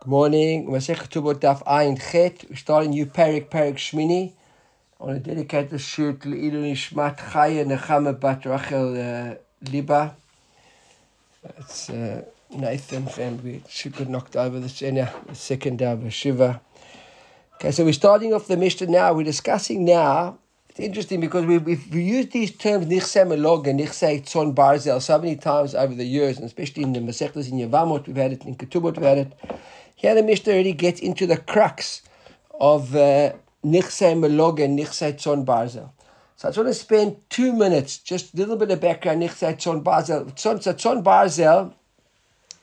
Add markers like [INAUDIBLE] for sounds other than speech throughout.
Good morning. Masech Tubot Daf Ayin. We're starting new Parak, Parak Shmini. I want to dedicate the shoot to Ilu Nishmat Chaya Nechama Bat Rachel uh, Liba. It's uh, Nathan family. She got knocked over the Senya, the second day of Shiva. Okay, so we're starting off the Mishnah now. We're discussing now. It's interesting because we've, we've used these terms Nichse Melog and Nichse Tzon Barzel so many times over the years, and especially in the Masechtas in Yavamot, we've had it, in Ketubot, we've had it. Here the Mishnah already gets into the crux of uh, Nichse Melog and Nichse Tzon Barzel. So I just want to spend two minutes, just a little bit of background, Nichse Tzon Barzel. Tzon, so Tzon Barzel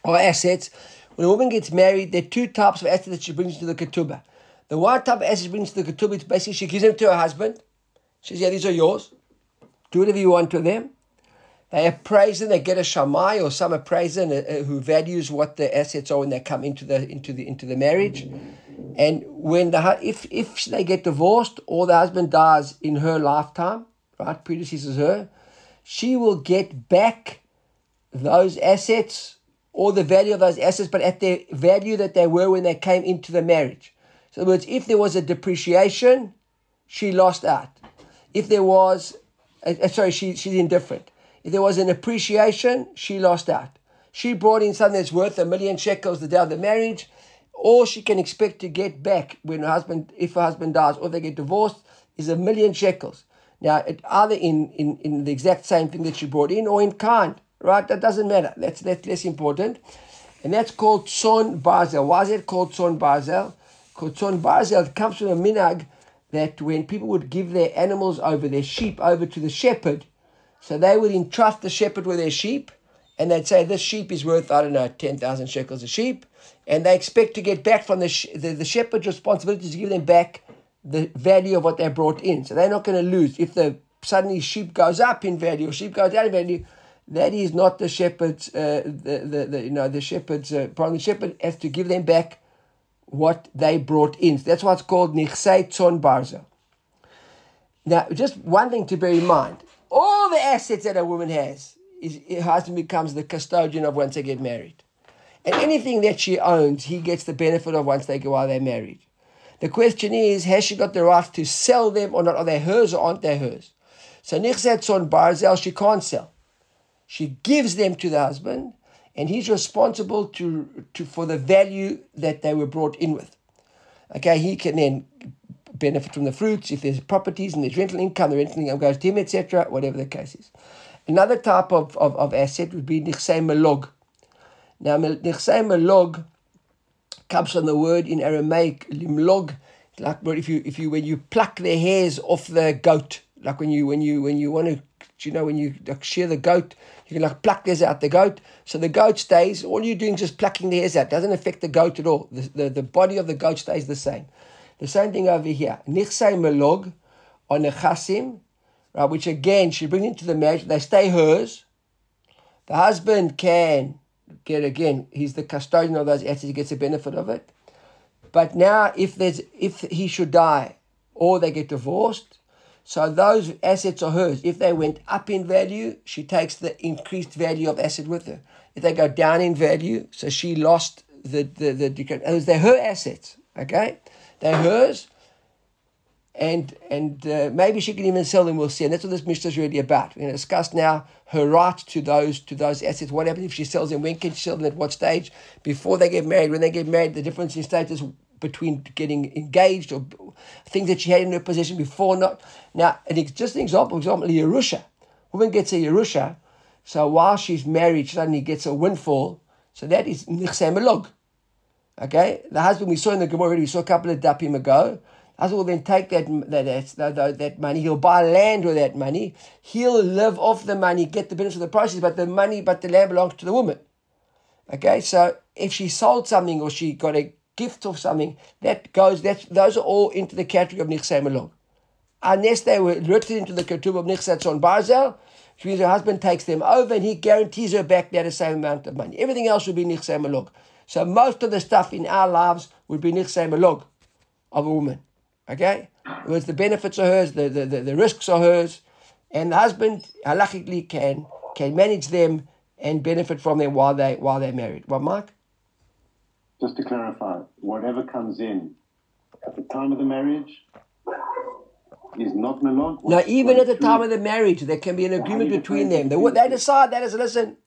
or assets. When a woman gets married, there are two types of assets that she brings to the ketubah. The one type of assets she brings to the ketubah is basically she gives them to her husband. She says, Yeah, these are yours. Do whatever you want with them. They appraise them, they get a shamai or some appraiser uh, who values what the assets are when they come into the into the into the marriage. And when the if if they get divorced or the husband dies in her lifetime, right, predecessors her, she will get back those assets or the value of those assets, but at the value that they were when they came into the marriage. So, in other words, if there was a depreciation, she lost out. If there was, uh, sorry, she, she's indifferent. If there was an appreciation, she lost out. She brought in something that's worth a million shekels the day of the marriage. All she can expect to get back when her husband, if her husband dies or they get divorced, is a million shekels. Now, it, either in, in, in the exact same thing that she brought in or in kind, right? That doesn't matter. That's, that's less important. And that's called Tzon Barzel. Why is it called Tzon Barzel? Because Tzon Barzel comes from a minag that when people would give their animals over, their sheep over to the shepherd, so they would entrust the shepherd with their sheep, and they'd say, This sheep is worth, I don't know, 10,000 shekels a sheep. And they expect to get back from the, sh- the, the shepherd's responsibility to give them back the value of what they brought in. So they're not going to lose. If the suddenly sheep goes up in value or sheep goes down in value, that is not the shepherd's, uh, the, the, the, you know, the shepherd's uh, problem. The shepherd has to give them back what they brought in. That's what's called Nichsei Tzon Barzel. Now, just one thing to bear in mind all the assets that a woman has, is, her husband becomes the custodian of once they get married. And anything that she owns, he gets the benefit of once they go while they're married. The question is, has she got the right to sell them or not? Are they hers or aren't they hers? So Nichsei Tzon Barzel, she can't sell. She gives them to the husband, and he's responsible to, to for the value that they were brought in with. Okay, he can then benefit from the fruits if there's properties and there's rental income, the rental income goes to him, etc., whatever the case is. Another type of, of, of asset would be nichsei melog. Now, nichsei melog comes from the word in Aramaic limlog, like if you if you when you pluck the hairs off the goat, like when you when you when you want to you know, when you like, shear the goat, you can like pluck the hairs out the goat. So the goat stays. All you're doing is just plucking the hairs out. Doesn't affect the goat at all. The, the, the body of the goat stays the same. The same thing over here. Nichsei melog on nechasim, right, which again she brings into the marriage. They stay hers. The husband can get again. He's the custodian of those assets. He gets the benefit of it. But now, if there's if he should die or they get divorced, so those assets are hers. If they went up in value, she takes the increased value of asset with her. If they go down in value, so she lost the the the. the they're her assets. Okay, they're hers. And and uh, maybe she can even sell them. We'll see. And that's what this Mishnah is really about. We're going to discuss now her right to those to those assets. What happens if she sells them? When can she sell them? At what stage? Before they get married? When they get married? The difference in status between getting engaged or things that she had in her possession before not. Now, an, just an example, example, Yerusha. Woman gets a Yerusha, so while she's married, she suddenly gets a windfall. So that is Nichsei Melog. Okay? The husband, we saw in the Gemara already, we saw a couple of dapim ago. Husband will then take that, that, that, that money, he'll buy land with that money, he'll live off the money, get the benefit of the process, but the money, but the land belongs to the woman. Okay, so if she sold something or she got a gift of something, that goes, that those are all into the category of Melog. Unless they were written into the Ketub of Tzon Barzel, which means her husband takes them over and he guarantees her back that same amount of money. Everything else would be Melog. So most of the stuff in our lives would be Nichsei Melog of a woman. Okay? Whereas the benefits are hers, the, the, the, the risks are hers, and the husband halachically can can manage them and benefit from them while they while they're married. What, Mark? just to clarify, whatever comes in at the time of the marriage is not melog. Now, even at the time of the marriage, there can be an agreement between them. They, they decide that is listen.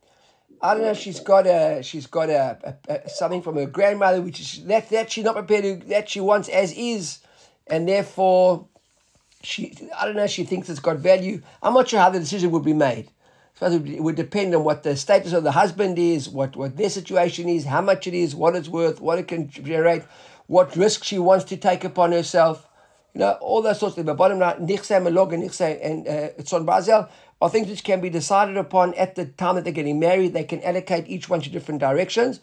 I don't know. She's got a she's got a, a, a something from her grandmother, which is that that she's not prepared to that she wants as is, and therefore she I don't know. She thinks it's got value. I'm not sure how the decision would be made. So it would depend on what the status of the husband is, what, what their situation is, how much it is, what it's worth, what it can generate, what risk she wants to take upon herself. You know, all those sorts of things. But bottom line, Nichse, Malog, and Nichse, and uh, Tzon Barzel are things which can be decided upon at the time that they're getting married. They can allocate each one to different directions.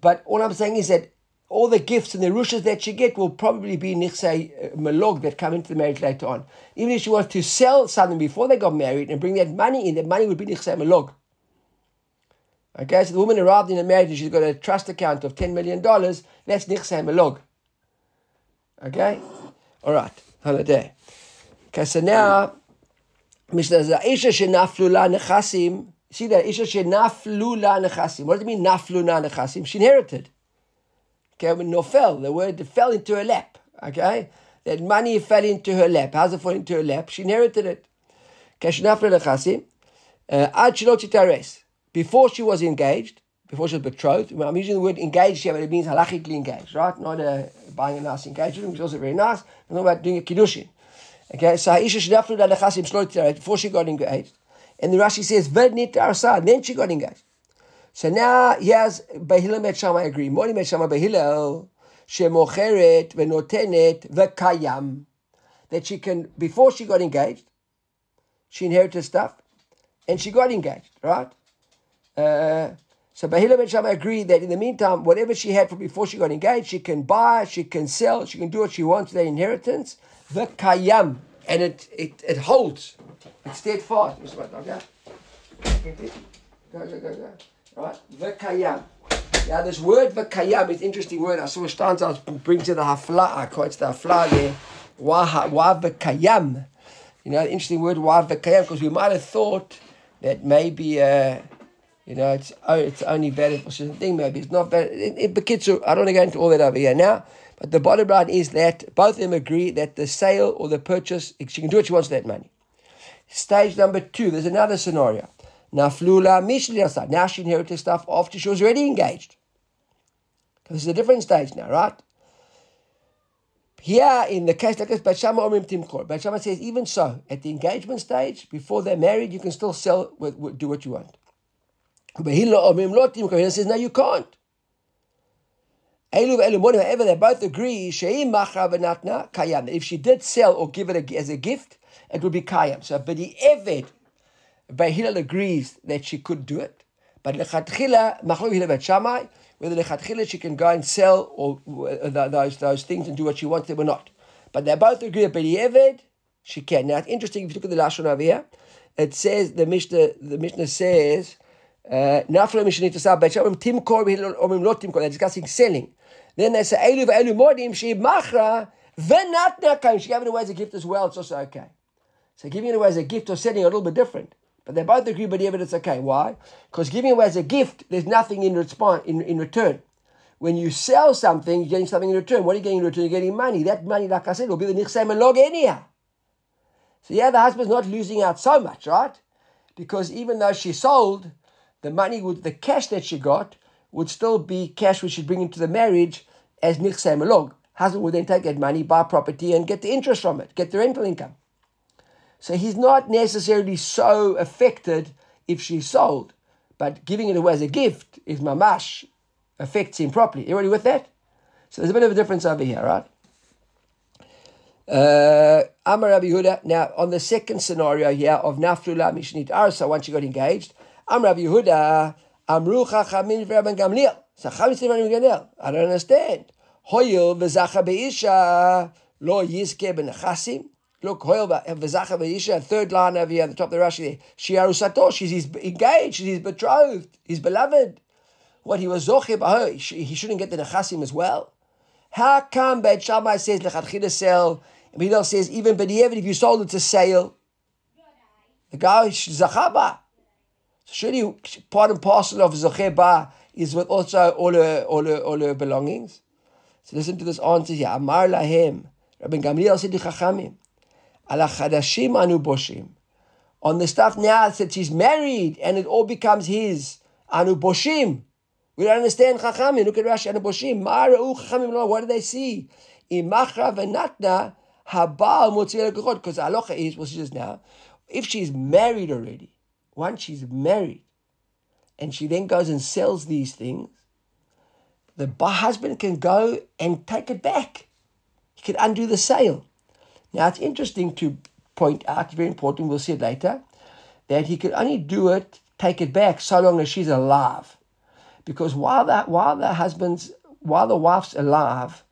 But all I'm saying is that all the gifts and the rushas that she get will probably be nichsei uh, malog that come into the marriage later on. Even if she was to sell something before they got married and bring that money in, that money would be nichsei malog. Okay, so the woman arrived in a marriage and she's got a trust account of $10 million. That's nichsei malog. Okay? All right. Holiday. Okay, so now, Mishnah nechasim. See that? Isha shenaflu la nechasim. What does it mean, naflu la nechasim? She inherited. Okay, when nofel, the word fell into her lap. Okay, that money fell into her lap. How's it fall into her lap? She inherited it. Uh, before she was engaged, before she was betrothed, I'm using the word engaged here, but it means halachically engaged, right? Not uh, buying a nice engagement, which is also very nice. I'm talking about doing a kiddushin. Okay, so Aisha Shnaflu Lechasim before she got engaged. And the Rashi says, Vednit Arsad, then she got engaged. So now he has Bahila Met Shammai agree. Mori Met Shammai venotenet v'kayam. That she can, before she got engaged, she inherited stuff, and she got engaged, right? Uh, so Bahila Ben Shammai agreed that in the meantime, whatever she had from before she got engaged, she can buy, she can sell, she can do what she wants with that inheritance. The kayam, and it it, it holds, it's steadfast. Okay. Go go go go. Right? V'kayam. Now this word v'kayam is interesting word. I saw a Stanza brings to the hafla, quotes the hafla there. Why, why v'kayam? You know, interesting word, why v'kayam? Because we might have thought that maybe, uh, you know, it's oh, it's only valid for certain thing. Maybe it's not valid. It, it, I don't want to go into all that over here now. But the bottom line is that both of them agree that the sale or the purchase, she can do what she wants with that money. Stage number two, there's another scenario. Naflula Mishliyasa. Now she inherited stuff after she was already engaged. This is a different stage now, right? Here, in the case like this, Bachama Omrim Timkor. Bachama says, even so, at the engagement stage, before they're married, you can still sell, do what you want. Bahila Omrim Lo Timkor. says, no, you can't. However, they both agree, if she did sell or give it as a gift, it would be kayam. So, the eved Bahilal agrees that she could do it, but lechatchila whether she can go and sell or uh, those those things and do what she wants them or not. But they both agree that Eved she can. Now it's interesting if you look at the lashon over here. It says the Mishnah the Mishnah says. Uh. They're discussing selling. Then they say Elu ve'elu modim she machra v'natna kain. She gave it away as a gift as well. It's also okay. So giving it away as a gift or selling a little bit different. But they both agree, but the evidence okay. Why? Because giving away as a gift, there's nothing in response in, in return. When you sell something, you're getting something in return. What are you getting in return? You're getting money. That money, like I said, will be the nichsei melog anyhow. So yeah, the husband's not losing out so much, right? Because even though she sold, the money would the cash that she got would still be cash which she'd bring into the marriage as nichsei melog. Husband would then take that money, buy property, and get the interest from it, get the rental income. So he's not necessarily so affected if she's sold, but giving it away as a gift is mamash affects him properly. You with that? So there's a bit of a difference over here, right? Uh, Amar Rabbi Yehuda. Now, on the second scenario here of Nafrula Mishnit Arsa, once you got engaged, Amar Rabbi Yehuda, Amru Chachamin Rabban Gamliel. I don't understand. Hoyil v'zacha be'isha lo yizke b'nechasim. Look, V'zacha third line over here at the top of the Rashi there. Shiaru Sato, she's engaged, she's his betrothed, his beloved. What he was Zoche he shouldn't get the Nechasim as well. How come Beit Shammai says Lechatchila sell, and Bidal says even B'di'evid, if you sold it to sale, the guy is Zachaba. So surely part and parcel of Zocheba, is with also all her, all her, all her belongings. So listen to this answer here. Amar lahem. Rabbi Gamliel said to Chachamim, Ala chadashim anu boshim. On the stuff now that she's married and it all becomes his. Anu boshim. We don't understand Chachamim. Look at Rashi. Anu boshim. Ma'ara'u Chachamim. What do they see? Imachra v'natna habal motzir Because halacha is, what she says now, if she's married already, once she's married, and she then goes and sells these things, the husband can go and take it back. He can undo the sale. Now it's interesting to point out, it's very important, we'll see it later, that he could only do it, take it back, so long as she's alive. Because while that while the husband's while the wife's alive,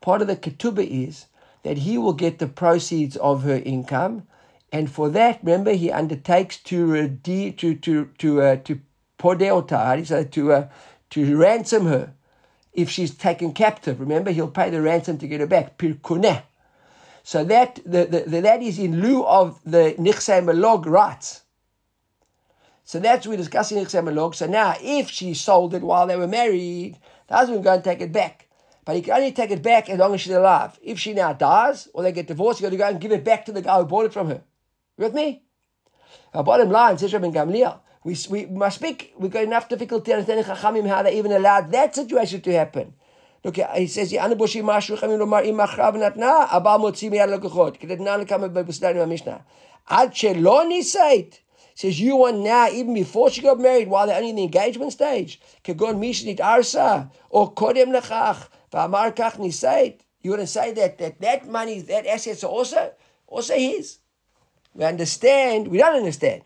part of the ketubah is that he will get the proceeds of her income, and for that, remember, he undertakes to redeem, to to to uh, to podeota, so to uh, to ransom her if she's taken captive. Remember, he'll pay the ransom to get her back. Pirkuneh. So that the, the, the, that is in lieu of the nichsei malog rights. So that's we're discussing nichsei malog. So now, if she sold it while they were married, the husband go and take it back. But he can only take it back as long as she's alive. If she now dies or they get divorced, you got to go and give it back to the guy who bought it from her. You with me? Our bottom line, says Rabbi Gamliel, we, we must speak, we've got enough difficulty understanding Chachamim how they even allowed that situation to happen. Look, he says, "Yanu boshi mashu chamim lomar im achrav natna abal motzi miyad lekachot." Kedetnan lekam b'busdarim ha'mishnah. Ad shelo nisait. Says you want now, even before she got married, while they're only in the engagement stage, kegon mishnit arsa or kodem lechach v'amar kach nisait. You want to say that that that money, that assets are also also his. We understand. We don't understand,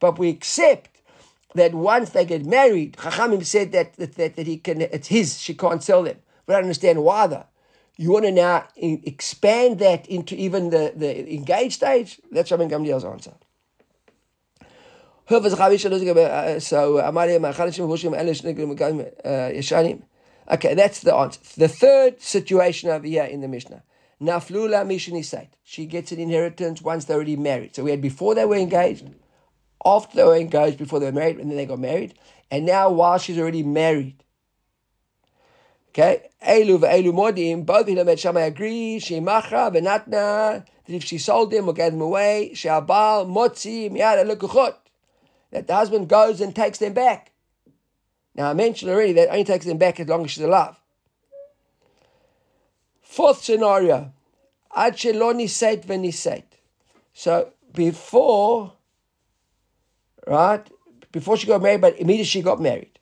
but we accept that once they get married, Chachamim said that, that, that, that he can, it's his, she can't sell them. We don't understand why though. You want to now expand that into even the, the engaged stage? That's Rabbi Gamliel's answer. Okay, that's the answer. The third situation over here in the Mishnah. Naflula Mishani She gets an inheritance once they're already married. So we had before they were engaged, after they were engaged, before they were married, and then they got married, and now while she's already married. Okay, Elu ve'elu modim, both Hillel and Shammai agree, she machra ve'natna, that if she sold them or gave them away, she'abal motzi miyad lekuchot, that the husband goes and takes them back. Now I mentioned already that only takes them back as long as she's alive. Fourth scenario, ad sheloni seit v'niseit. So before right? Before she got married, but immediately she got married.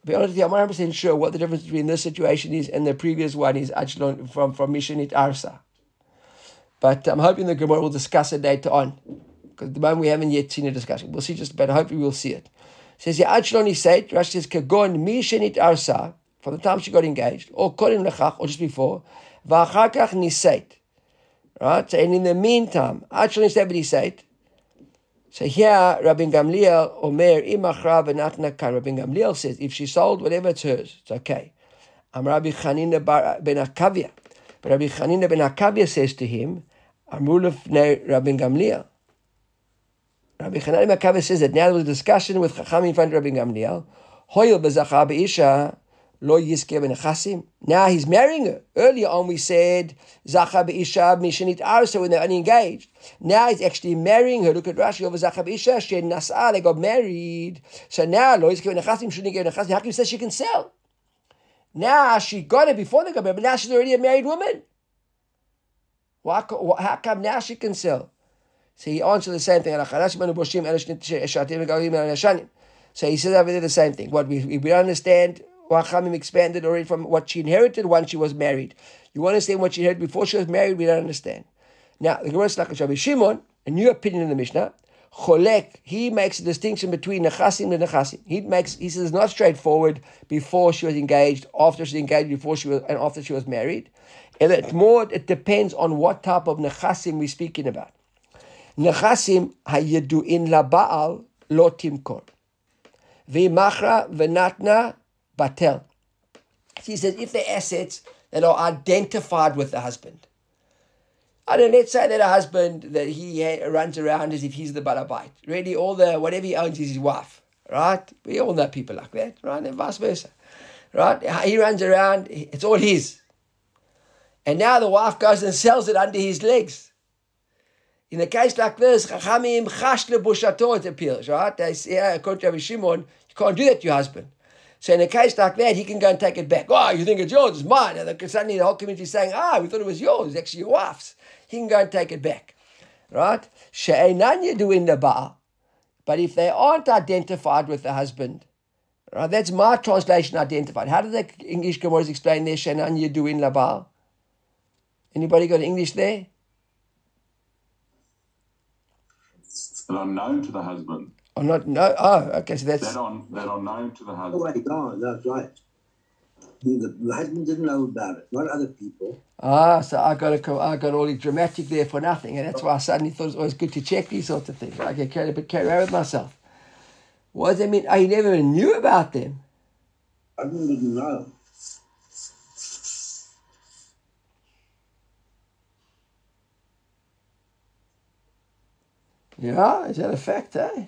To be honest with you, I'm 100% sure what the difference between this situation is and the previous one is actually from, from Mishnit Arsa. But I'm hoping the Gemara will discuss it later on. Because at the moment we haven't yet seen a discussion. We'll see just about, hopefully we'll see it. says, Ya'achloni said, Rashi says, Kagon Mishnit Arsa, from the time she got engaged, or Kodim Lechach, or just before, V'achakach Nisait. Right? And in the meantime, Achloni said, Nisait, so here, Rabbi Gamliel, Omer, Imachra v'natna kan. Rabbi Gamliel says, if she sold whatever it's hers, it's okay. I'm Rabbi Chanina ben Akavia. But Rabbi Chanina ben Akavia says to him, Amrulef ne Rabbi Gamliel. Rabbi Chanina ben Akavia says that now there was a discussion with Chacham in front of Rabbi Gamliel. Hoyel bezacha be'isha lo Now he's marrying her. Earlier on we said zacha be'isha mishanit arsa when they're unengaged. Now he's actually marrying her. Look at Rashi over zacha be'isha she nasa they got married. So now lo yiske benechasim shouldn't get benechasim. How can she can sell? Now she got it before they got married, but now she's already a married woman. Why, how come now she can sell? So he answered the same thing. So he says over there the same thing. What we, we understand Chachamim expanded already from what she inherited once she was married. You understand what she inherited before she was married? We don't understand. Now, the Gemara Slakash Rabbi Shimon, a new opinion in the Mishnah, Cholek, he makes a distinction between Nechasim and Nechasim. He makes, he says, it's not straightforward before she was engaged, after she was engaged, before she was, and after she was married. And it more, it depends on what type of Nechasim we're speaking about. Nechasim, hayedu'in laba'al lo timkor. V'machra v'natna batel. He says if the assets that are identified with the husband. I don't let's say that a husband that he runs around as if he's the balabite. Really, all the whatever he owns is his wife. right? We all know people like that, right? And vice versa, right? He runs around, it's all his. And now the wife goes and sells it under his legs. In a case like this, Chachamim chash lebushato, it appears, right? They say, ah, according to Rabbi Shimon, you can't do that to your husband. So in a case like that, he can go and take it back. Oh, you think it's yours, it's mine. And suddenly the whole community is saying, ah, we thought it was yours, it's actually your wife's. He can go and take it back. Right? She'einan doing the ba. But if they aren't identified with the husband, right, that's my translation identified. How do the English Gemaras explain there, She'einan doing the ba? Anybody got English there? That are to the husband. Oh, not no. Oh, okay. So that's That are, that are known to the Oh, husband. wait, oh, that's right. The, the husband didn't know about it, not other people. ah. So I got to, I got all the dramatic there for nothing, and that's why I suddenly thought it was always good to check these sorts of things. I get carried a bit carried away with myself. What does that mean? I never even knew about them. I didn't know. Yeah, is that a fact, eh?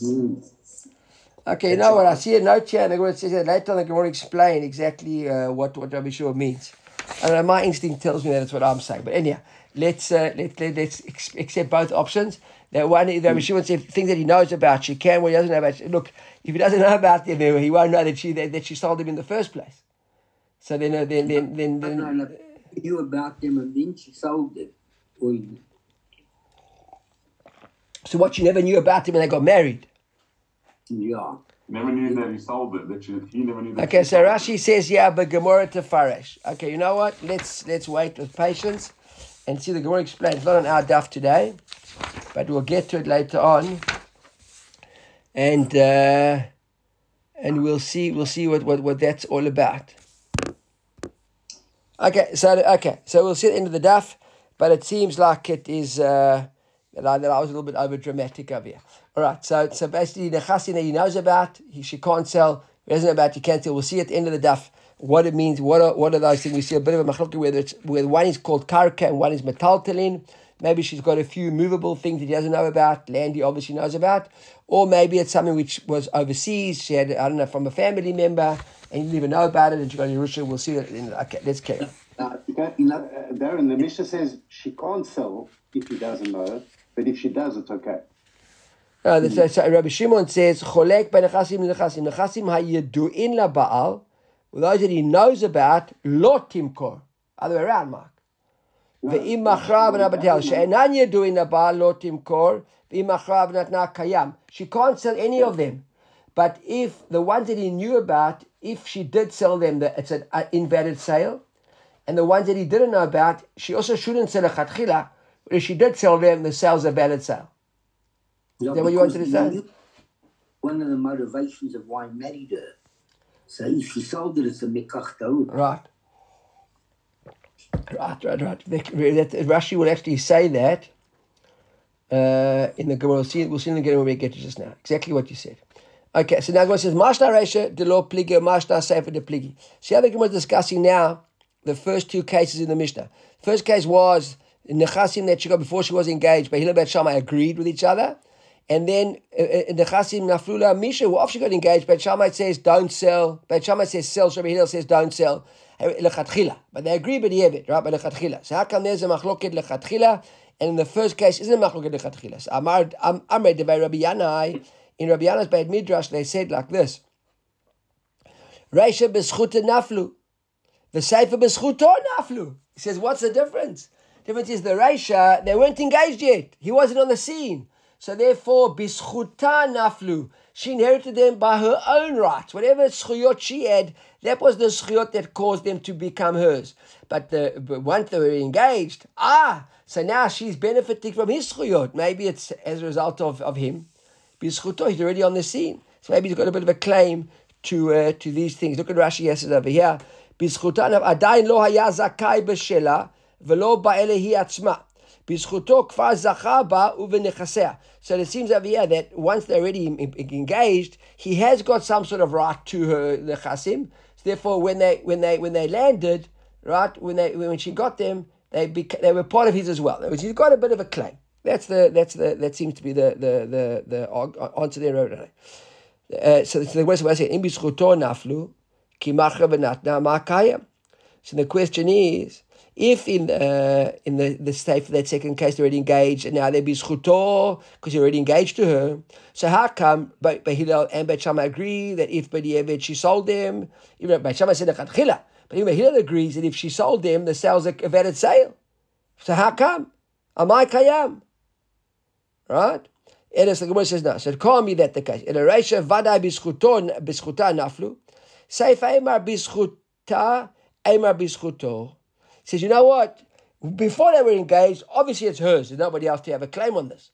Hmm. Okay, you know what? I see a note here, and I the Gemara says that later on the Gemara explain exactly uh, what what Rabbi Shua means. I don't know, my instinct tells me that it's what I'm saying. But anyhow, let's uh, let, let, let's ex- accept both options. That one, Rabbi Shua says things that he knows about, she can, what he doesn't know about. Look, if he doesn't know about them, he won't know that she that, that she sold them in the first place. So then, uh, then, then, then, No, then, no, he knew about them and then she sold. Or he- so what you never knew about them when they got married. yeah. Never knew that he sold it. That she, he never knew that Okay, so. Rashi says, yeah, but Gemara to Farish. Okay, you know what? Let's let's wait with patience and see the Gemara explains. Not on our daf today, but we'll get to it later on, and uh, and we'll see we'll see what, what, what that's all about. Okay, so okay, so we'll see at the end of the daf, but it seems like it is uh, that, I, that I was a little bit over dramatic over here. All right, so so basically the chassin that he knows about, he, she can't sell. He doesn't know about, you can't sell. We'll see at the end of the daf what it means. What are what are those things? We see a bit of a machlokah whether it's one is called karka and one is metaltalin. Maybe she's got a few movable things that he doesn't know about. Land he obviously knows about, or maybe it's something which was overseas. She had I don't know from a family member and you didn't even know about it, and she got Yerusha. We'll see that. In, okay, let's carry on. Uh, know, uh, Darren, the Mishnah says she can't sell if he doesn't know, but if she does, it's okay. Uh, the, so, so Rabbi Shimon says, "Cholek ben nechasim nechasim hayeduin labaal." Those that he knows about, lo timkor. Other way around, Mark. Ve'im machra v'nabatel she'enan yeduin labaal lo timkor. Ve'im machra v'natna kayam. She can't sell any of them. But if the ones that he knew about, if she did sell them, the- it's an uh, invalid sale. And the ones that he didn't know about, she also shouldn't sell a chatchila. If she did sell them, the sale's a valid sale. Yeah, that what you wanted to say? One of the motivations of why he married her. So if she sold it, it's a mikach ta'ud. Right. Right, right, right. Rashi will actually say that uh, in the Gemara. We'll see, we'll see in the Gemara when we get to just now. Exactly what you said. Okay, so now Gemara says, Mashna Resha, de lo pligi, Mashna Sefer de pligi. See how the Gemara is discussing now the first two cases in the Mishnah. First case was Nechasim that she got before she was engaged, but Hillel Bet Shammai agreed with each other. And then uh, uh, Nechasim Naflula Misha, well, after she got engaged, Bet Shammai says don't sell. Bet Shammai says sell. Rabbi Hillel says don't sell. Uh. But they agree but Yevid, right? But Lechatchila. So how come there's a machloket Lechatchila? And in the first case, isn't a machloket Lechatchila? So Amar, Am- Amre Devei Rabbi Yanai, in Rabbi Yanai's Beit Midrash, they said like this. Reisha b'schuta naflu. The Sefer b'schuto naflu. He says, what's the difference? Difference is the Reisha, they weren't engaged yet. He wasn't on the scene. So therefore, Bischuta Naflu. She inherited them by her own rights. Whatever schuyot she had, that was the schuyot that caused them to become hers. But, the, but once they were engaged, ah, so now she's benefiting from his schuyot. Maybe it's as a result of, of him. Bischuto, he's already on the scene. So maybe he's got a bit of a claim to uh, to these things. Look at Rashi yesterday over here. Bischuta Adain Lohaya zakai b'shela. ולא באלה היא עצמה. בזכותו כבר זכה בה ובנכסיה. So it seems over here that once they're already en- en- engaged, he has got some sort of right to her nechasim. So therefore, when they when they when they landed, right when they when she got them, they beca- they were part of his as well. In other words, He's got a bit of a claim. That's the that's the that seems to be the the the, the uh, answer there. Uh, so, so the question was in bischuto naflu ki machra benatna makayam. So the question is, if in uh, in the the state for that second case they're already engaged and now they're bischuto because you're already engaged to her, so how come but Hillel and Shammai agree that if B'diavad she sold them, even Shammai said chila, but even Hillel agrees that if she sold them, the sale's a vetted sale. So how come? Amai kayam. Right? And It is the Gemara says no. So call me that the case. In a Reisha vadai bischuto bischuta naflu. Seif Eimar bischuta Eimar bischuto. Says you know what? Before they were engaged, obviously it's hers. There's nobody else to have a claim on this.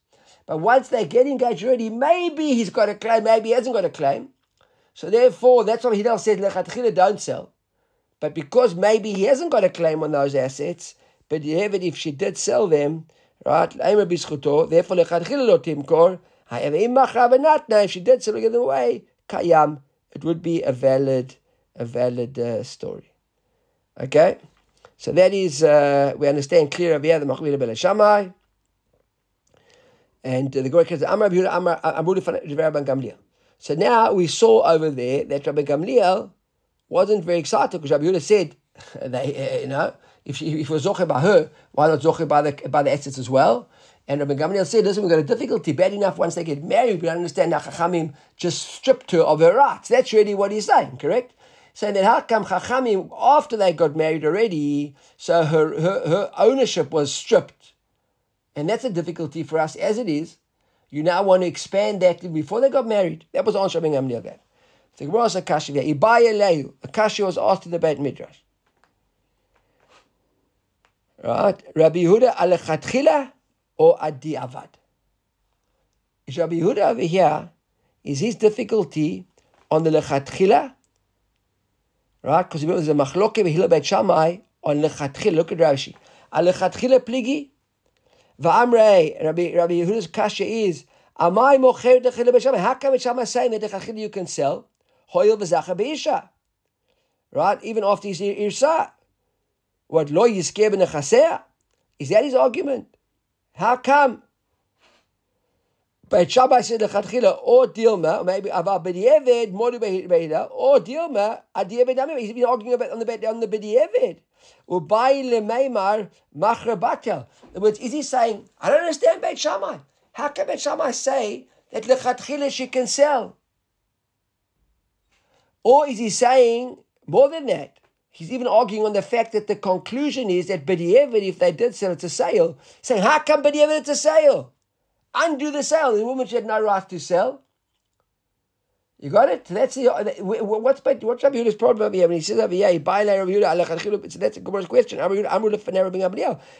But once they get engaged already, maybe he's got a claim, maybe he hasn't got a claim. So therefore, that's why Hillel said lechatchila don't sell. But because maybe he hasn't got a claim on those assets, but even if she did sell them, right? Therefore, if she did sell them away, kayam, it would be a valid, a valid uh, story. Okay, so that is uh, we understand clear over here the Machmir Bel Shammai, and uh, the Gemara says Amar Rabbi Amar Amru Rabban Gamliel. So now we saw over there that Rabbi Gamliel wasn't very excited because Rabbi Yehuda said, [LAUGHS] they, uh, you know, if she, if it was zoche by her, why not zoche by the by the assets as well? And Rabbi Gamliel said, listen, we've got a difficulty. Bad enough once they get married, we don't understand that Chachamim just stripped her of her rights. That's really what he's saying, correct? Saying that how come Chachamim, after they got married already, so her, her, her ownership was stripped. And that's a difficulty for us as it is. You now want to expand that before they got married. That was answer Rabbi Gamliel gave. The Gemara says, Akashi, Ibaya Lehu. Akashi was asked in the Beit Midrash. Right? Rabbi Yehuda alechatchila or adi avad. Is Rabbi Yehuda over here, is his difficulty on the lechatchila? Right? Because there's a machloke behila beit Shammai on lechatchila. Look at Rashi. Alechatchila pligi. Va'amrei, Rabbi, Rabbi Yehuda's kasha is, Amai mocher dechila beit Shammai. How come beit Shammai saying that lechatchila you can sell? Hoyel v'zacha beisha. Right? Even after he's irsa. What lo yiskeh b'nechasea? Is that his argument? How come? But Shabbat said lechatchila or dilma, maybe about b'di'eved modu beida or dilma adi'eved amim. He's been arguing about on the on the b'di'eved. Ubai lemeimar machra batel. In words, is he saying I don't understand Beit Shammai? How can Beit Shammai say that lechatchila she can sell? Or is he saying more than that? He's even arguing on the fact that the conclusion is that B'di'evid, if they did sell, it's a sale. Saying, how come B'di'evid it's a sale? Undo the sale. The woman she had no right to sell. You got it? That's the uh, what's what's Rabbi Yehuda's problem over here when he says over here, he buy Rabbi Yehuda So that's a good question.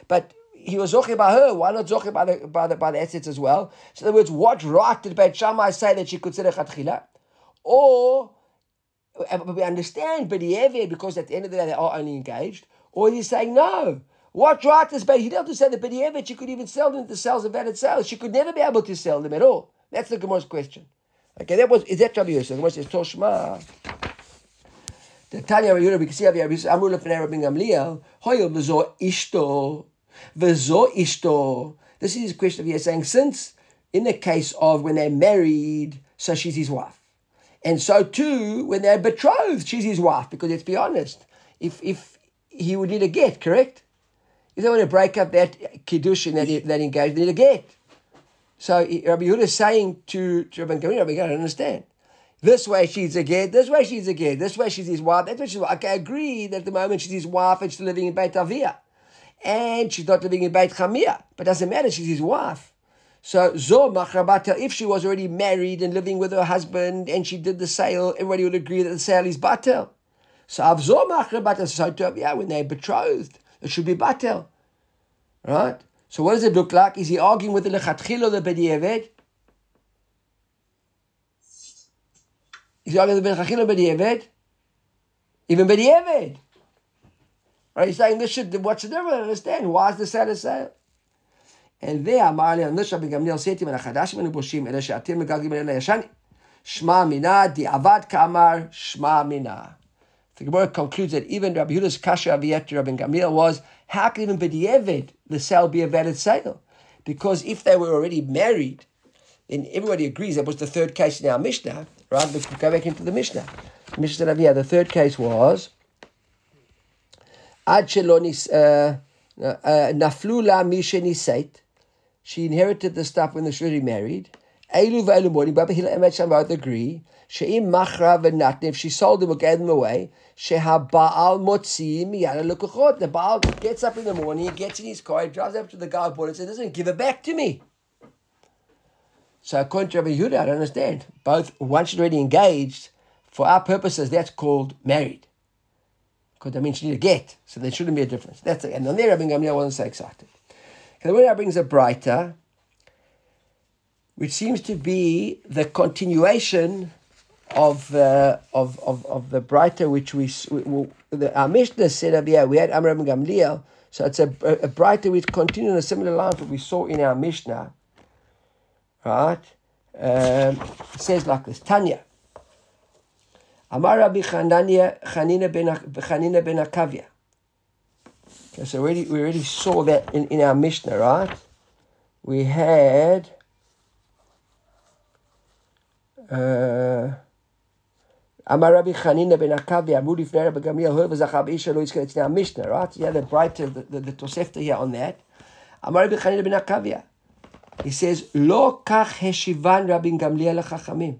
But he was zoche by her. Why not zoche by the by the by the assets as well? So in other words, what right did Beit Shammai say that she could say lechatchila? Or uh, we understand B'di'evid because at the end of the day they are only engaged, or he's saying no. What right does Beit Hillel to say that B'di'evid she could even sell them to sales of valid sales? She could never be able to sell them at all. That's the Gemara's question. Okay, that was is that Rabbi Yosef? The Gemara says Toshma. The Tanya Rabbi we can see Rabbi Amru lefnei Rabbi Gamliel hoyel v'zo ishto v'zo ishto. This is his question. He is saying since in the case of when they're married, so she's his wife. And so too, when they're betrothed, she's his wife. Because let's be honest, if if he would need a get, correct? If they want to break up that kiddush that, that engagement, they need a get. So Rabbi Yehuda is saying to, to Rabbi Gamliel, Rabbi Gamliel, understand. This way she's a get, this way she's a get, this way she's his wife, that way she's wife. Okay, I agree that at the moment she's his wife and she's living in Beit Avia. And she's not living in Beit Chamia. But doesn't matter, she's his wife. So Zo Machrabatel, if she was already married and living with her husband and she did the sale, everybody would agree that the sale is Batel. So Avzo Machrabatel, so yeah, when they're betrothed, it should be Batel. Right? So what does it look like? Is he arguing with the Lechatchil or the Bedieved? Is he arguing with the Lechatchil or Bedieved? Even Bedieved. Right? He's saying this should, what's the difference? I understand. Why is the sale a sale? And there אמר לי הנשר בן גמליאל סייתי מן החדש מן הבושים, אלא שאתם מגלגלים אל הישן. שמע מינה, דיעבד כאמר, שמע מינה. The Gemara concludes that even Rabbi Yehuda's kasha aviyet Rabbi Gamliel was, how can even b'di'evid the sale be a valid sale? Because if they were already married, then everybody agrees that was the third case in our Mishnah, right? Let's go back into the Mishnah. The Mishnah said here, the third case was Ad shelonis uh, naflu la mishenisait. She inherited the stuff when she already married. Elu ve'elu Baba Hila and Sham both agree. She'im machra v'natne, if she sold them or gave them away, sheha ba'al motzi miyana lukuchot. The Baal gets up in the morning, gets in his car, drives up to the guy who and says, listen, give it back to me. So according to Rabbi Yehuda, I don't understand. Both, once she's already engaged, for our purposes, that's called married. Because that means she need a get, so there shouldn't be a difference. That's it. And on there, Rabbi Gamliel wasn't so excited. The way brings a braita, which seems to be the continuation of uh, of, of of the braita which we, we the, our Mishnah said over here we had Amram Gamliel, so it's a, a, braita which continues a similar line that we saw in our Mishnah, right? Um, it says like this: Tanya. Amar Rabbi Chanania Chanina ben Chanina ben Akavia. Okay, so already, we already saw that in, in our Mishnah, right? We had Amar Rabbi Chanina ben Akavi, Amud Ifnei Rabbi Gamliel, whoever Zachab Isha lo It's our Mishnah, right? Yeah, the braita, the, the, here on that. Amar Rabbi ben Akavia. He says, Lo kach heshivan Rabbi Gamliel chachamim.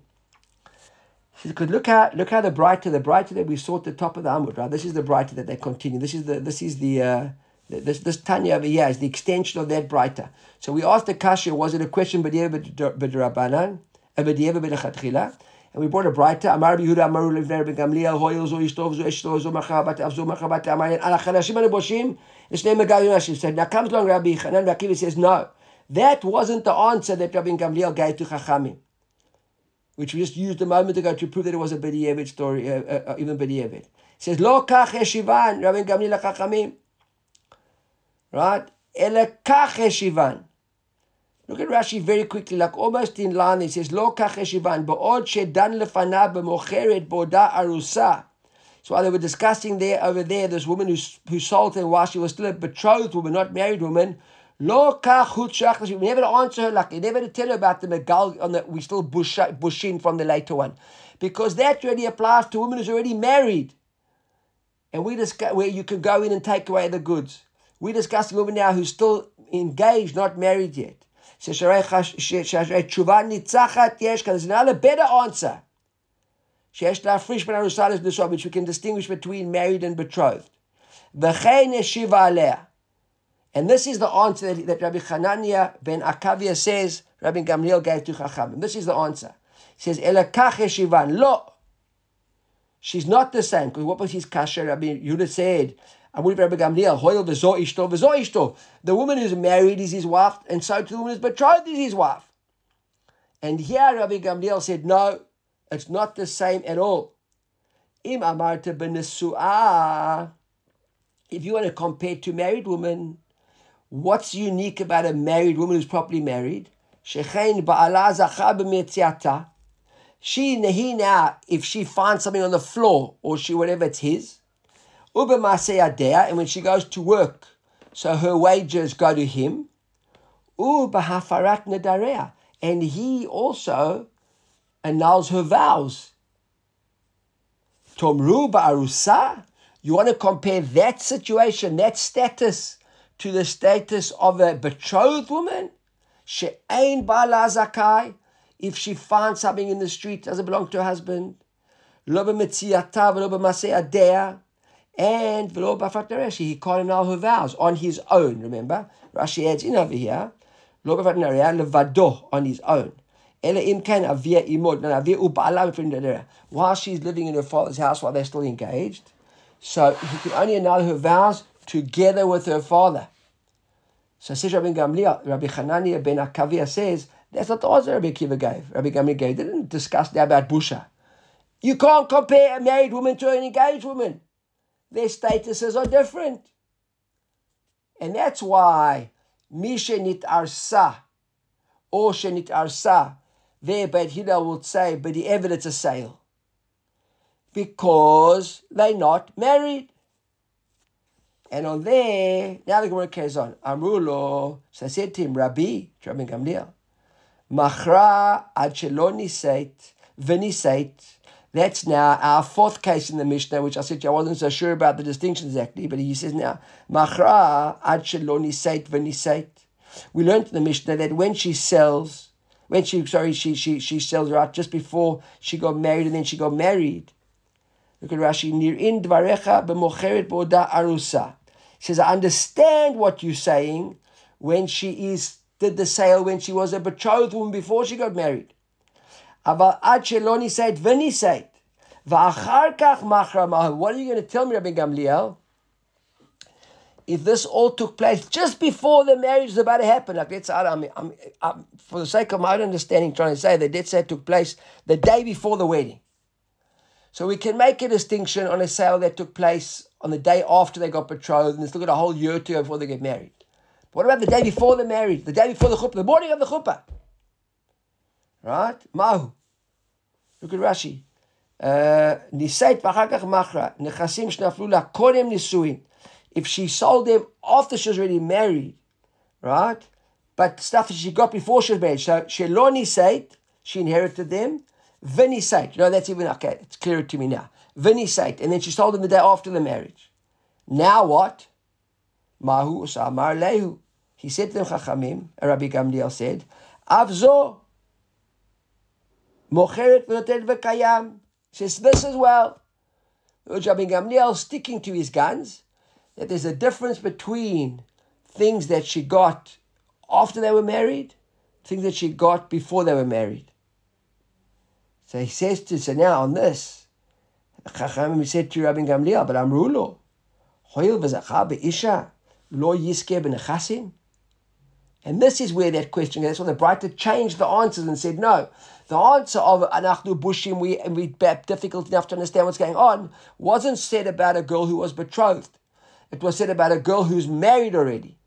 Because look how look how the braita the braita that we saw at the top of the Amud, right? This is the braita that they continue. This is the this is the uh, this this Tanya over here is the extension of that braita. So we asked the Kasha, was it a question b'dieva b'dechatchila? And we brought a braita. Amar Yehuda Amar Levner ben Gamliel Hoyel Zo Yishtov Zo Eshtov Zo Machabat Av Zo Machabat Amayin Al Chanashim Anaboshim Eshnei Megalim Hashim said. Now comes along Rabbi Chanan Akiva says no, that wasn't the answer that Rabbi Gamliel gave to Chachamim which we just used a moment ago to prove that it was a B'di'evid story, uh, uh, uh even B'di'evid. It says, Lo kach yeshivan, Rabbi Gamliel chachamim. Right? Ele kach yeshivan. Look at Rashi very quickly, like almost in line. He says, Lo kach yeshivan, ba'od shedan lefanav b'mocheret boda arusa. So while they were discussing there, over there, this woman who, who sold her while she was still a betrothed woman, not married woman, Lo We never answer her like, we never tell her about the megal on the, we still bush, bushing from the later one. Because that already applies to women who's already married. And we discuss where you can go in and take away the goods. We're discussing women now who's still engaged, not married yet. There's another better answer. Which we can distinguish between married and betrothed. And this is the answer that, that Rabbi Hanania ben Akavia says Rabbi Gamliel gave to Chachamim. This is the answer. He says, Elakach Shivan. Lo. She's not the same. Because what was his kasha? Rabbi Yehuda said, Amud Rabbi Gamliel, Hoyel v'zo. The woman who's married is his wife, and so to the woman who's betrothed is his wife. And here Rabbi Gamliel said, no, it's not the same at all. Im amarta. If you want to compare to married women, What's unique about a married woman who's properly married? She nehi now, if she finds something on the floor or she whatever it's his, and when she goes to work, so her wages go to him. And he also annuls her vows. Tomru ba'arusa. You want to compare that situation, that status, to the status of a betrothed woman, she'ain bala zakai, if she finds something in the street doesn't belong to her husband, lo b'metziata v'lo b'masei and v'lo b'afat he can't annul her vows on his own, remember? Rashi adds in over here, lo b'afat levado, on his own. While she's living in her father's house while they're still engaged, so he can only annul her vows together with her father. So says Rabbi Gamliel, Rabbi Hanania ben Akavia says, that's not the answer Rabbi Kiva gave. Rabbi Gamliel gave. They didn't discuss that about Busha. You can't compare a married woman to an engaged woman. Their statuses are different. And that's why Mishenit Arsa or Shenit Arsa, there Beit Hillel would say, but the evidence is sale. Because they're not married. And on there, now the Gemara carries on. Amrulo, so I said to him, Rabbi, Rabbi Gamliel, Machra ad shelo nisait v'nisait. That's now our fourth case in the Mishnah, which I said I wasn't so sure about the distinction exactly, but he says now, Machra ad nisait v'nisait. We learned in the Mishnah that when she sells, when she sorry, she she she sells out just before she got married and then she got married. Look at Rashi, Nirin dvarecha b'mocheret bo'oda arusa. Says, I understand what you're saying when she is did the sale when she was a betrothed woman before she got married. אבל עד שלא נישאת ונישאת, ואחר כך מכרה מהו. What are you going to tell me, Rabbi Gamliel? If this all took place just before the marriage is about to happen, like let's say, I'm, I'm, I'm, for the sake of my own understanding, trying to say that let's say it took place the day before the wedding. So we can make a distinction on a sale that took place on the day after they got betrothed, and let's look at a whole year or two before they get married. But what about the day before the marriage, the day before the chuppah, the morning of the chuppah? Right? Mahu. Look at Rashi. Uh, nisait v'chakach machra. Nechasim shnaflu la nisuin. If she sold them after she was already married, right? But stuff that she got before she was married. So shelo nisait, she inherited them. V'nisait. No, that's even, okay, it's clearer to me now. V'nisait. And then she sold them the day after the marriage. Now what? Mahu usamar lehu. He said to them, Chachamim, Rabbi Gamliel said, Avzo Mocheret v'notet v'kayam. Says this as well. Rabbi Gamliel sticking to his guns, that there's a difference between things that she got after they were married, things that she got before they were married. So he says to, so now on this, Chachamim said to Rabbi Gamliel, but Amrulo, Hoil v'zacha be'isha, lo yiske b'nechasim? And this is where that question, that's why the Braita changed the answers and said, no, the answer of Anachnu Bushim, we, we difficult enough to understand what's going on, wasn't said about a girl who was betrothed. It was said about a girl who's married already.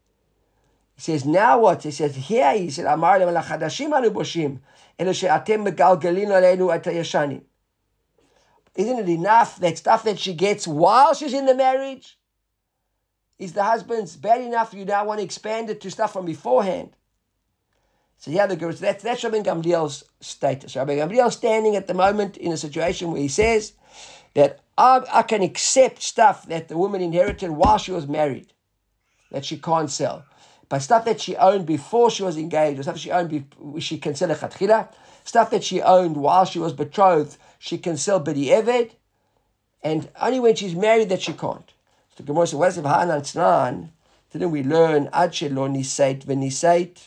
He says, now what? He says, here he said, Amar anu bushim, megalgalin. Isn't it enough that stuff that she gets while she's in the marriage is the husband's bad enough you now want to expand it to stuff from beforehand? So the that's that's Rabbi Gamliel's status. Rabbi Gamliel standing at the moment in a situation where he says that I, I can accept stuff that the woman inherited while she was married, that she can't sell. But stuff that she owned before she was engaged, or stuff she owned, be, she can sell a chatchila. Stuff that she owned while she was betrothed, she can sell bidi eved. And only when she's married that she can't. So the Gemara says, what is? Didn't we learn, Ad shelo nisait v'nisait?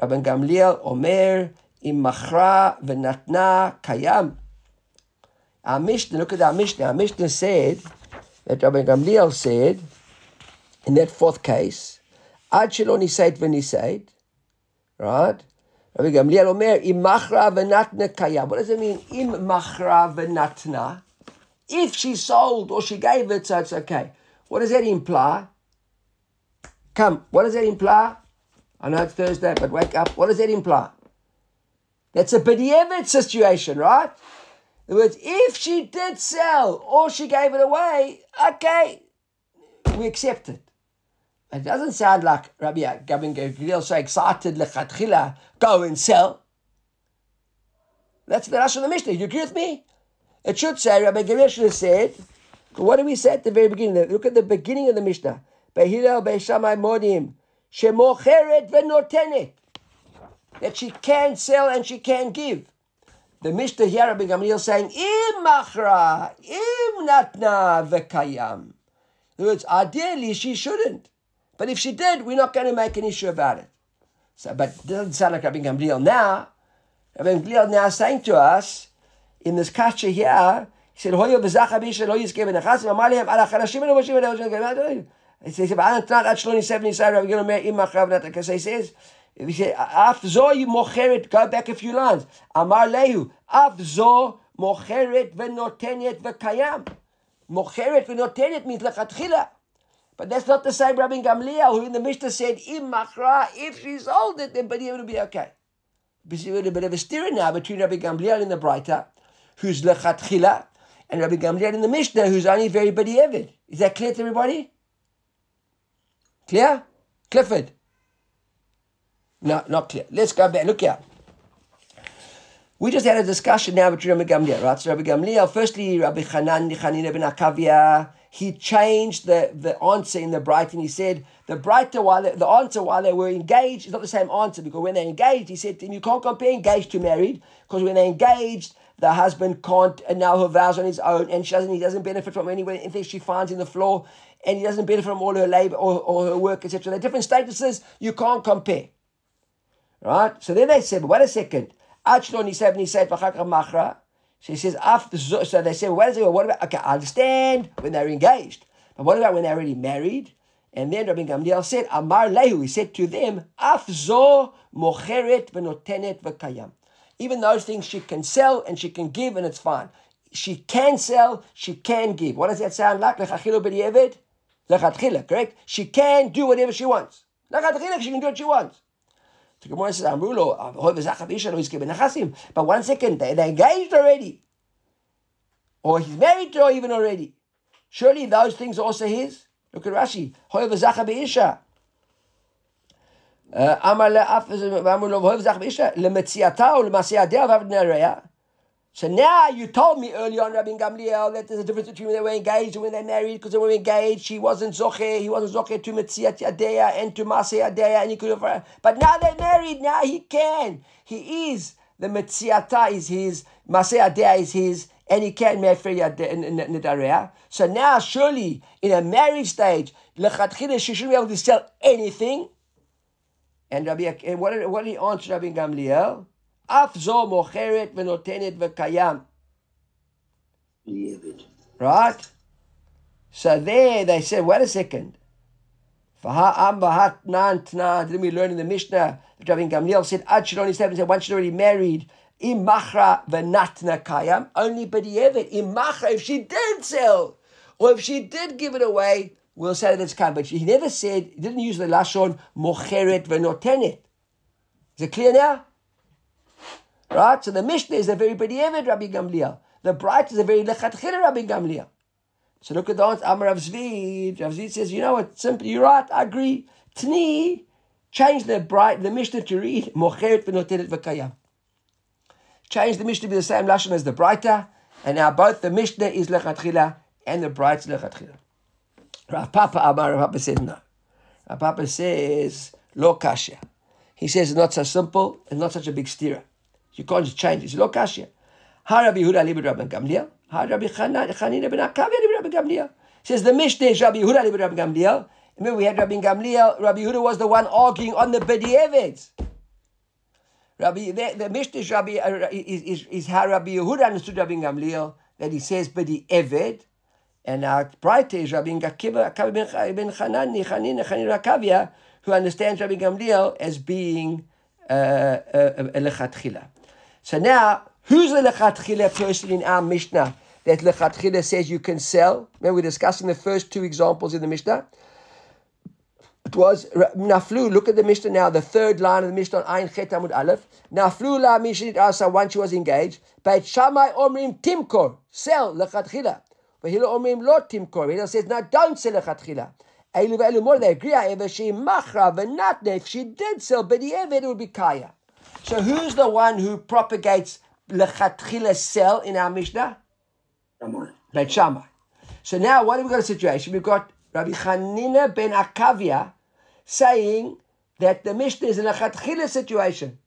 Rabban Gamliel Omer, Im Machra v'natna kayam. Our Mishnah, look at our Mishnah. Our Mishnah said, that Rabbi Gamliel said, in that fourth case, Ad shelo nisait v'nisait, right? Rabbi Gamliel Omer, Im Machra v'natna kayam. What does it mean, Im Machra v'natna? If she sold or she gave it, so it's okay. What does that imply? Come, what does that imply? I know it's Thursday, but wake up. What does that imply? That's a b'di'evet situation, right? In other words, if she did sell or she gave it away, okay, we accept it. It doesn't sound like Rabbi Gavin Gamliel so excited, lechatchila, go and sell. That's the Rashi of the Mishnah. You agree with me? It should say, Rabbi Gamliel should have said, what do we say at the very beginning? Look at the beginning of the Mishnah. Behilel Beishamai Modim. Shemocheret venotenet. That she can sell and she can give. The Mishnah here, Rabbi Gamliel saying, Im machra, im natna. In other words, ideally she shouldn't. But if she did, we're not going to make an issue about it. So, but it doesn't sound like Rabbi Gamliel now. Rabbi Gamliel now saying to us, in this kasha here, he said, Hoyo v'zacha b'isha lo yizke b'nechasim, amar lihem, ala chanashim enu moshim enu it says, Because he says, he says, Afzo you mocheret, go back a few lines. Amar lehu, Afzo mocheret v'notenet v'kayam. Mocheret v'notenet means lechatchila. But that's not the same Rabbi Gamliel, who in the Mishnah said, Im machra, if she sold it, then Badi will be okay. There's a bit of a steering now between Rabbi Gamliel in the Braita, who's lechatchila, and Rabbi Gamliel in the Mishnah, who's only very Badi Evid. Is that clear to everybody? Clear? Clifford? No, not clear. Let's go back. Look here. We just had a discussion now between Rabbi Gamliel, right? So Rabbi Gamliel, firstly, Rabbi Hanan, Hanina ben Akavia, he changed the, the answer in the braita and he said the braita while they, the answer while they were engaged is not the same answer because when they're engaged, he said to him, you can't compare engaged to married because when they're engaged, the husband can't annul her vows on his own and she doesn't, he doesn't benefit from any anything she finds in the floor and he doesn't benefit from all her labor or, or her work, etc. They're different statuses, you can't compare. Right? So then they said, wait a second. Achlon, he said, he said, machra. So he says, after, so they said, well, what about, okay, I understand when they're engaged, but what about when they're already married? And then Rabbi Gamliel said, Amar Lehu, he said to them, Afzo mocheret v'notenet v'kayam. Even those things she can sell and she can give and it's fine. She can sell, she can give. What does that sound like? Correct? She can do whatever she wants. She can do what she wants. The Gemara says, But one second, they, they're engaged already. Or he's married to her even already. Surely those things are also his. Look at Rashi. אמר לאף, ואמרו לו, ואוהב זך באישה, למציאתה ולמעשייתיה ועבדניה. So now you told me early on, Rabbi Gamliel, that there's a difference between when they were engaged and when they married, because they were engaged, she wasn't zoche, he wasn't zoche to Metziat Yadeya and to Maseh Yadeya, and he could have, but now they're married, now he can. He is, the Metziata is his, Maseh Yadeya is his, and he can Mefer Yadeya. So now, surely, in a marriage stage, Lechatchila, she shouldn't be able to sell anything. And Rabbi, and what did, what did he answer Rabbi Gamliel? Afzo mocheret Venotenet v'kayam. Right? So there they said, wait a second. Faha'am. Didn't we learn in the Mishnah that Rabbi Gamliel said, Ad said, once she's already married, imachra v'natna kayam. Only b'di'evet. Imachra, if she did sell, or if she did give it away, we'll say that it's kayam. But he never said, he didn't use the lashon mocheret v'notenet. Is it clear now? Right? So the Mishnah is a very B'di'evid Rabbi Gamliel. The Braita is a very Lechatchila Rabbi Gamliel. So look at the answer. Amar Rav Zvid. Rav Zvid says, you know what? Simply, you're right. I agree. Tni, change the braita, the Mishnah to read Mocheret v'notelet v'kayam. Change the Mishnah to be the same lashon as the braita, and now both the Mishnah is lechatchila and the braita is lechatchila. Rav Papa Amar Rav Papa said no. Rav Papa says lo kasha. He says it's not so simple and not such a big steerer. You can't just change it. It's lo kasha. Ha Rabbi Yehuda libid Rabbi Gamliel. Ha Rabbi Chanina ben Akavia libid Rabbi Gamliel. Says the Mishnah is Rabbi Yehuda libid Rabbi Gamliel. Remember we had Rabbi Gamliel. Rabbi Yehuda was the one arguing on the B'di'evets. Rabbi, the, the Mishnah is, Rabbi, uh, is, is, is how Rabbi Yehuda understood Rabbi Gamliel, that he says B'di'eved, and our braita is Rabbi Akiva ben Chanani, Chanin, Chanin Rakavia, who understands Rabbi Gamliel as being uh, uh, a lechatchila. So now, who's the lechatchila person in our Mishnah that lechatchila says you can sell? Remember, we're discussing the first two examples in the Mishnah. It was Naflu. Look at the Mishnah now, the third line of the Mishnah on Ayin Chet Amud Aleph. Naflu la Mishnit Asa once she was engaged. Beit Shammai Omrim Timkor sell lechatchila. But Hillel Omrim lo Timkor. Hillel says now don't sell lechatchila. Elu ve'elu more they agree. However, she machra v'natne. If she did sell, but the it would be kaya. So who's the one who propagates lechatchila sell in our Mishnah? Beit Shammai. So now what have we got a situation? We've got Rabbi Chanina ben Akavia saying that the Mishnah is in a lechatchila situation.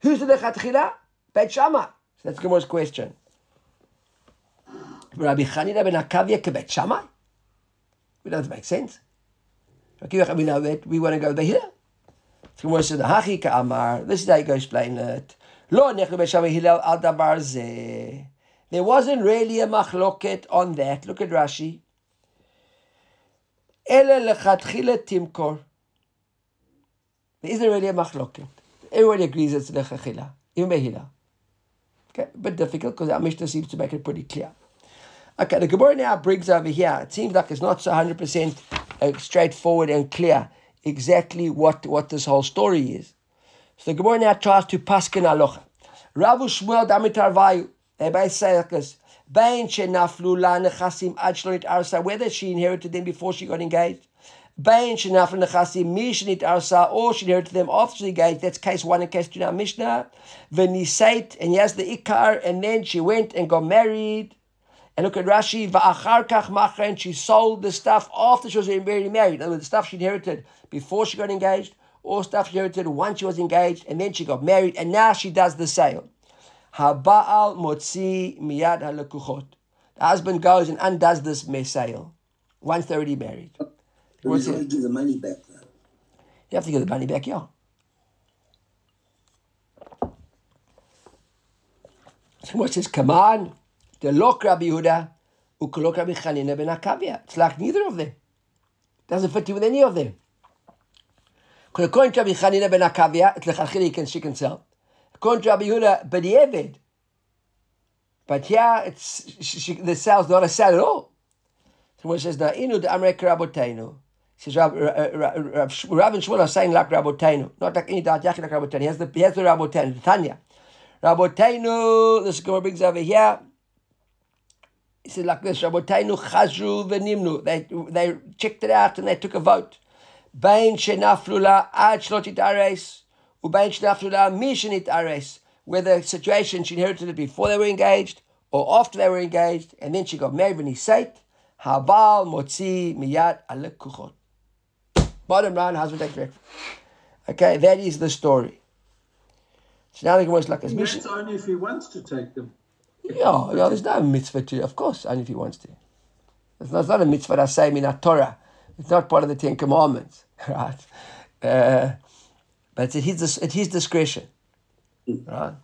Who's the lechatchila? Beit Shammai. So that's Gemara's question. Rabbi Chanina ben Akavia ke Beit Shammai? It doesn't make sense. We know that we want to go over here. This is how you go explain it. There wasn't really a machloket on that. Look at Rashi. There isn't really a machloket. Everybody agrees it's lechatchila, even by Hillel. Okay, but difficult because our Mishnah seems to make it pretty clear. Okay, the Gemara now brings over here. It seems like it's not so hundred percent uh, straightforward and clear exactly what, what this whole story is. So the Gemara now tries to paskin alocha. Ravu Shmuel Damitar Vayu. They both say like this. Bain shenaflu la nechasim ad arsa. Whether she inherited them before she got engaged. Bain Shenafra Nechasi Mishnit Arsa, or she inherited them after she engaged. That's case one and case two now. Mishnah. Venisait, and he has the Ikar, and then she went and got married. And look at Rashi, Va'achar kach and she sold the stuff after she was already married. In the stuff she inherited before she got engaged, or stuff she inherited once she was engaged, and then she got married, and now she does the sale. Haba'al motzi miyad halakuchot. The husband goes and undoes this sale once they're already married. What's he's to give the money back now. You have to give the money back, yeah. So what says, come on, the Lok Rabbi Yehuda, Ukolok Rabbi Chanina ben Akavia. It's like neither of them. Doesn't fit in with any of them. According to Rabbi Chanina ben Akavia, it's lechalchili, he can, she can sell. According to Rabbi Yehuda, b'di'eved. But here, it's, she, she, the sale's not a sale at all. So when it says, Na'inu de Amrek Rabotenu, he says, Rab, Rab, Rab, Rab, and Shmuel are saying like Rabotenu, not like any Da'at Yachid like Rabotenu. He has the, he has the Rabotenu, the Tanya. Rabotenu, this Gemara brings over here, he said like this, Rabotenu chazru v'nimnu. They, they checked it out and they took a vote. Bain shenaflu la ad shlot ares, ubain shenaflu la mi shenit ares. Whether the situation she inherited it before they were engaged or after they were engaged, and then she got married when he said, Habal motzi miyad alekuchot. Bottom line, husband takes breakfast. Okay, that is the story. So now the Gemara is like, as That's only if he wants to take them. Yeah, yeah, there's no mitzvah to, of course, only if he wants to. It's not, it's not a mitzvah that say in our Torah. It's not part of the Ten Commandments, [LAUGHS] right? Uh, but it's at his, at his discretion, right?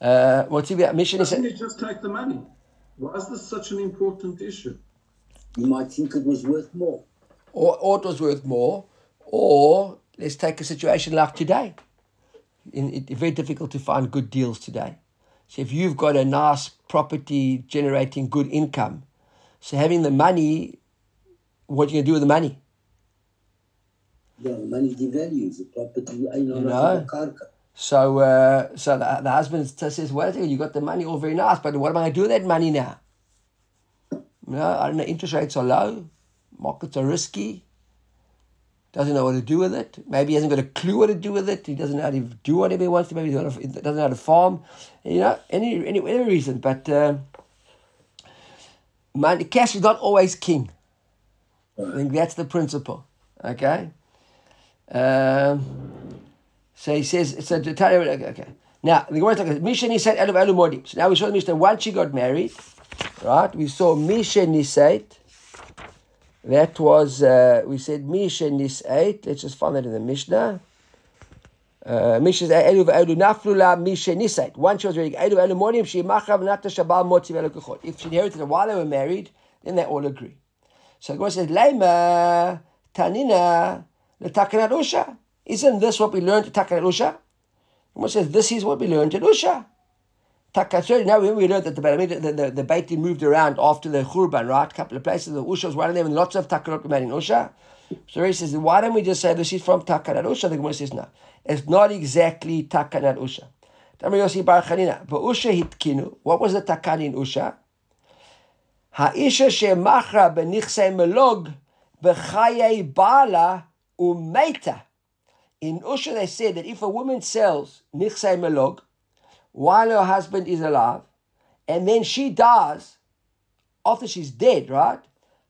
Uh, what's he about? Mission is Doesn't he just take the money? Why is this such an important issue? You might think it was worth more. or, or it was worth more, or let's take a situation like today. In, it, very difficult to find good deals today. So if you've got a nice property generating good income, so having the money, what are you going to do with the money? Yeah, the money devalues the property. I know, You know? So, uh, so the, the husband says, "Well, you got the money, all very nice, but what am I going to do with that money now? No, I don't know. Interest rates are low, markets are risky. Doesn't know what to do with it. Maybe he hasn't got a clue what to do with it. He doesn't know how to do whatever he wants to. Maybe he doesn't know- how to farm. You know, any any any reason. But uh, money, cash is not always king. I think that's the principle. Okay. Um, so he says, it's a okay, okay. Now, the Gemara like, Misha Nisait Elu Elu Modim. So now we saw the Mishnah, once she got married, right, we saw Misha Nisait. That was, uh, we said Misha Nisait. Let's just find that in the Mishnah. Uh, Misha Elu Elu Naflula Misha Nisait. Once she was ready, Elu Elu Modim, she Machav Nata Shabal Velu Kuchot. If she inherited it while they were married, then they all agree. So Gemara says, Lema Tanina Letakanat Usha. Isn't this what we learned at Takanat Usha? Gemara says, this is what we learned at Usha. Takasher, now we, we know that the Beit the, the, the Beitin moved around after the Khurban, right? A couple of places. The Usha was one of them, and lots of Takanot remained in Usha. So he says, why don't we just say this is from Takanat Usha? The Gemara says, no. It's not exactly Takanat Usha. But Usha hitkinu. What was the Takan in Usha? Ha'isha she'machra benichse melog b'chayei bala umeita. In Usha they said that if a woman sells nichse melog, while her husband is alive, and then she dies after she's dead, right?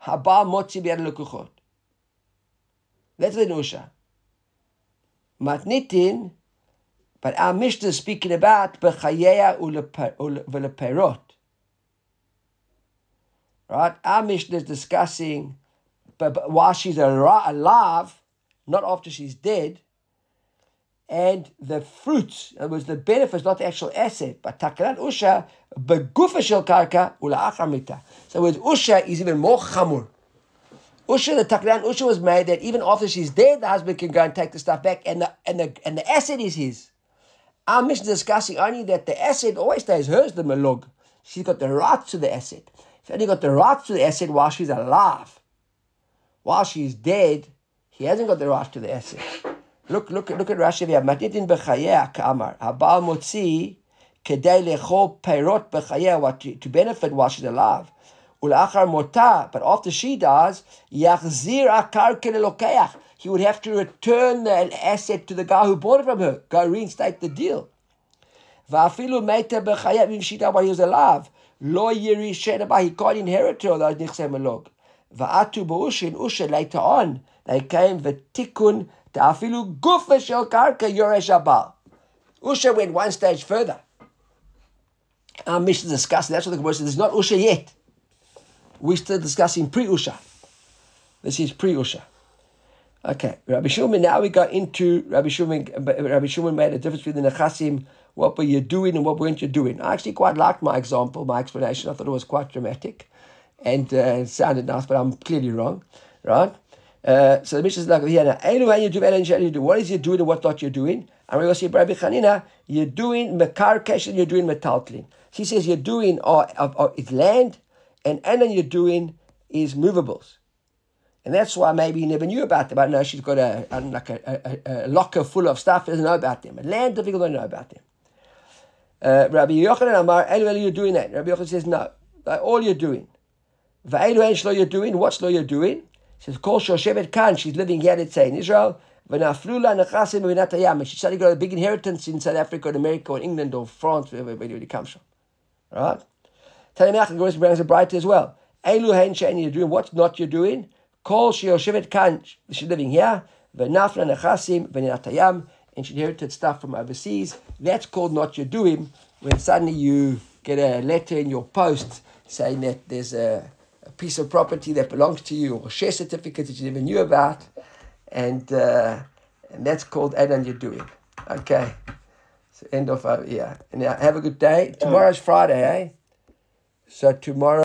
Haba motzi biad lukuchot. That's the Usha. Matnitin, but our Mishnah is speaking about b'chayeya uleperot. Right? Our Mishnah is discussing but, but while she's alive, not after she's dead, and the fruits, in other words, the benefits, not the actual asset, but takanat usha, begufa shel karka, ula'achar mita. So with usha is even more chamur. Usha, the takanat usha was made that even after she's dead, the husband can go and take the stuff back, and the and the and the asset is his. Our mission is discussing only that the asset always stays hers, the melog. She's got the right to the asset. She's only got the right to the asset while she's alive. While she's dead, he hasn't got the right to the asset. Look, look, look at Rashi here. Matitin b'chayeh ka'amar. Habal motzi kedei lechol peirot b'chayeh, to, benefit while she's alive. Ulachar mota, but after she dies, yachzir akarka lelokeach. He would have to return the asset to the guy who bought it from her. Go reinstate the deal. Va'afilu meta b'chayav if she died while he was alive. Lo yiri shedaba, he can't inherit her, although nichse melog. Va'atu ba'ushin, usha, later on, they came the v'tikun ta'afilu gufa shel karka yoresh abal. Usha went one stage further. Our mission is discussing, that's what the Gemara says, it's not Usha yet. We're still discussing pre-Usha. This is pre-Usha. Okay, Rabbi Shimon, now we got into Rabbi Shimon, Rabbi Shimon made a difference between the Nechasim, what were you doing and what weren't you doing. I actually quite liked my example, my explanation. I thought it was quite dramatic and uh, sounded nice, but I'm clearly wrong, right? Uh, so the Mishnah is like here now. You you. What is you doing and what not you're doing? And we see Rabbi Chanina, you're doing mekar and you're doing metaltlin. She says you're doing uh, uh, it's land, and then you're doing is movables. And that's why maybe he never knew about them. I know she's got a, a like a, a, a, locker full of stuff, doesn't know about them. And land, the people don't know about them. Uh, Rabbi Yochanan Amar, anyway, you're doing that. Rabbi Yochanan says, no, all you're doing. Va'elu lo you're doing, what's lo you're doing? Says, Kol Shoshevet Khan, she's living here, let's say, in Israel. She's starting to get a big inheritance in South Africa or America or England or France, wherever it comes from. Right? Talimach goes brings a braita as well. Elu hen she'en you're doing, what's not you're doing? Kol Shoshevet Khan, she's living here. V'nafla nechasim v'natayam. And she inherited stuff from overseas. That's called not you're doing when suddenly you get a letter in your post saying that there's a piece of property that belongs to you or a share certificate that you never knew about, and uh, and that's called Adan Yaduin. Okay, so end of uh, yeah. And now have a good day. Tomorrow's Friday, eh? So tomorrow.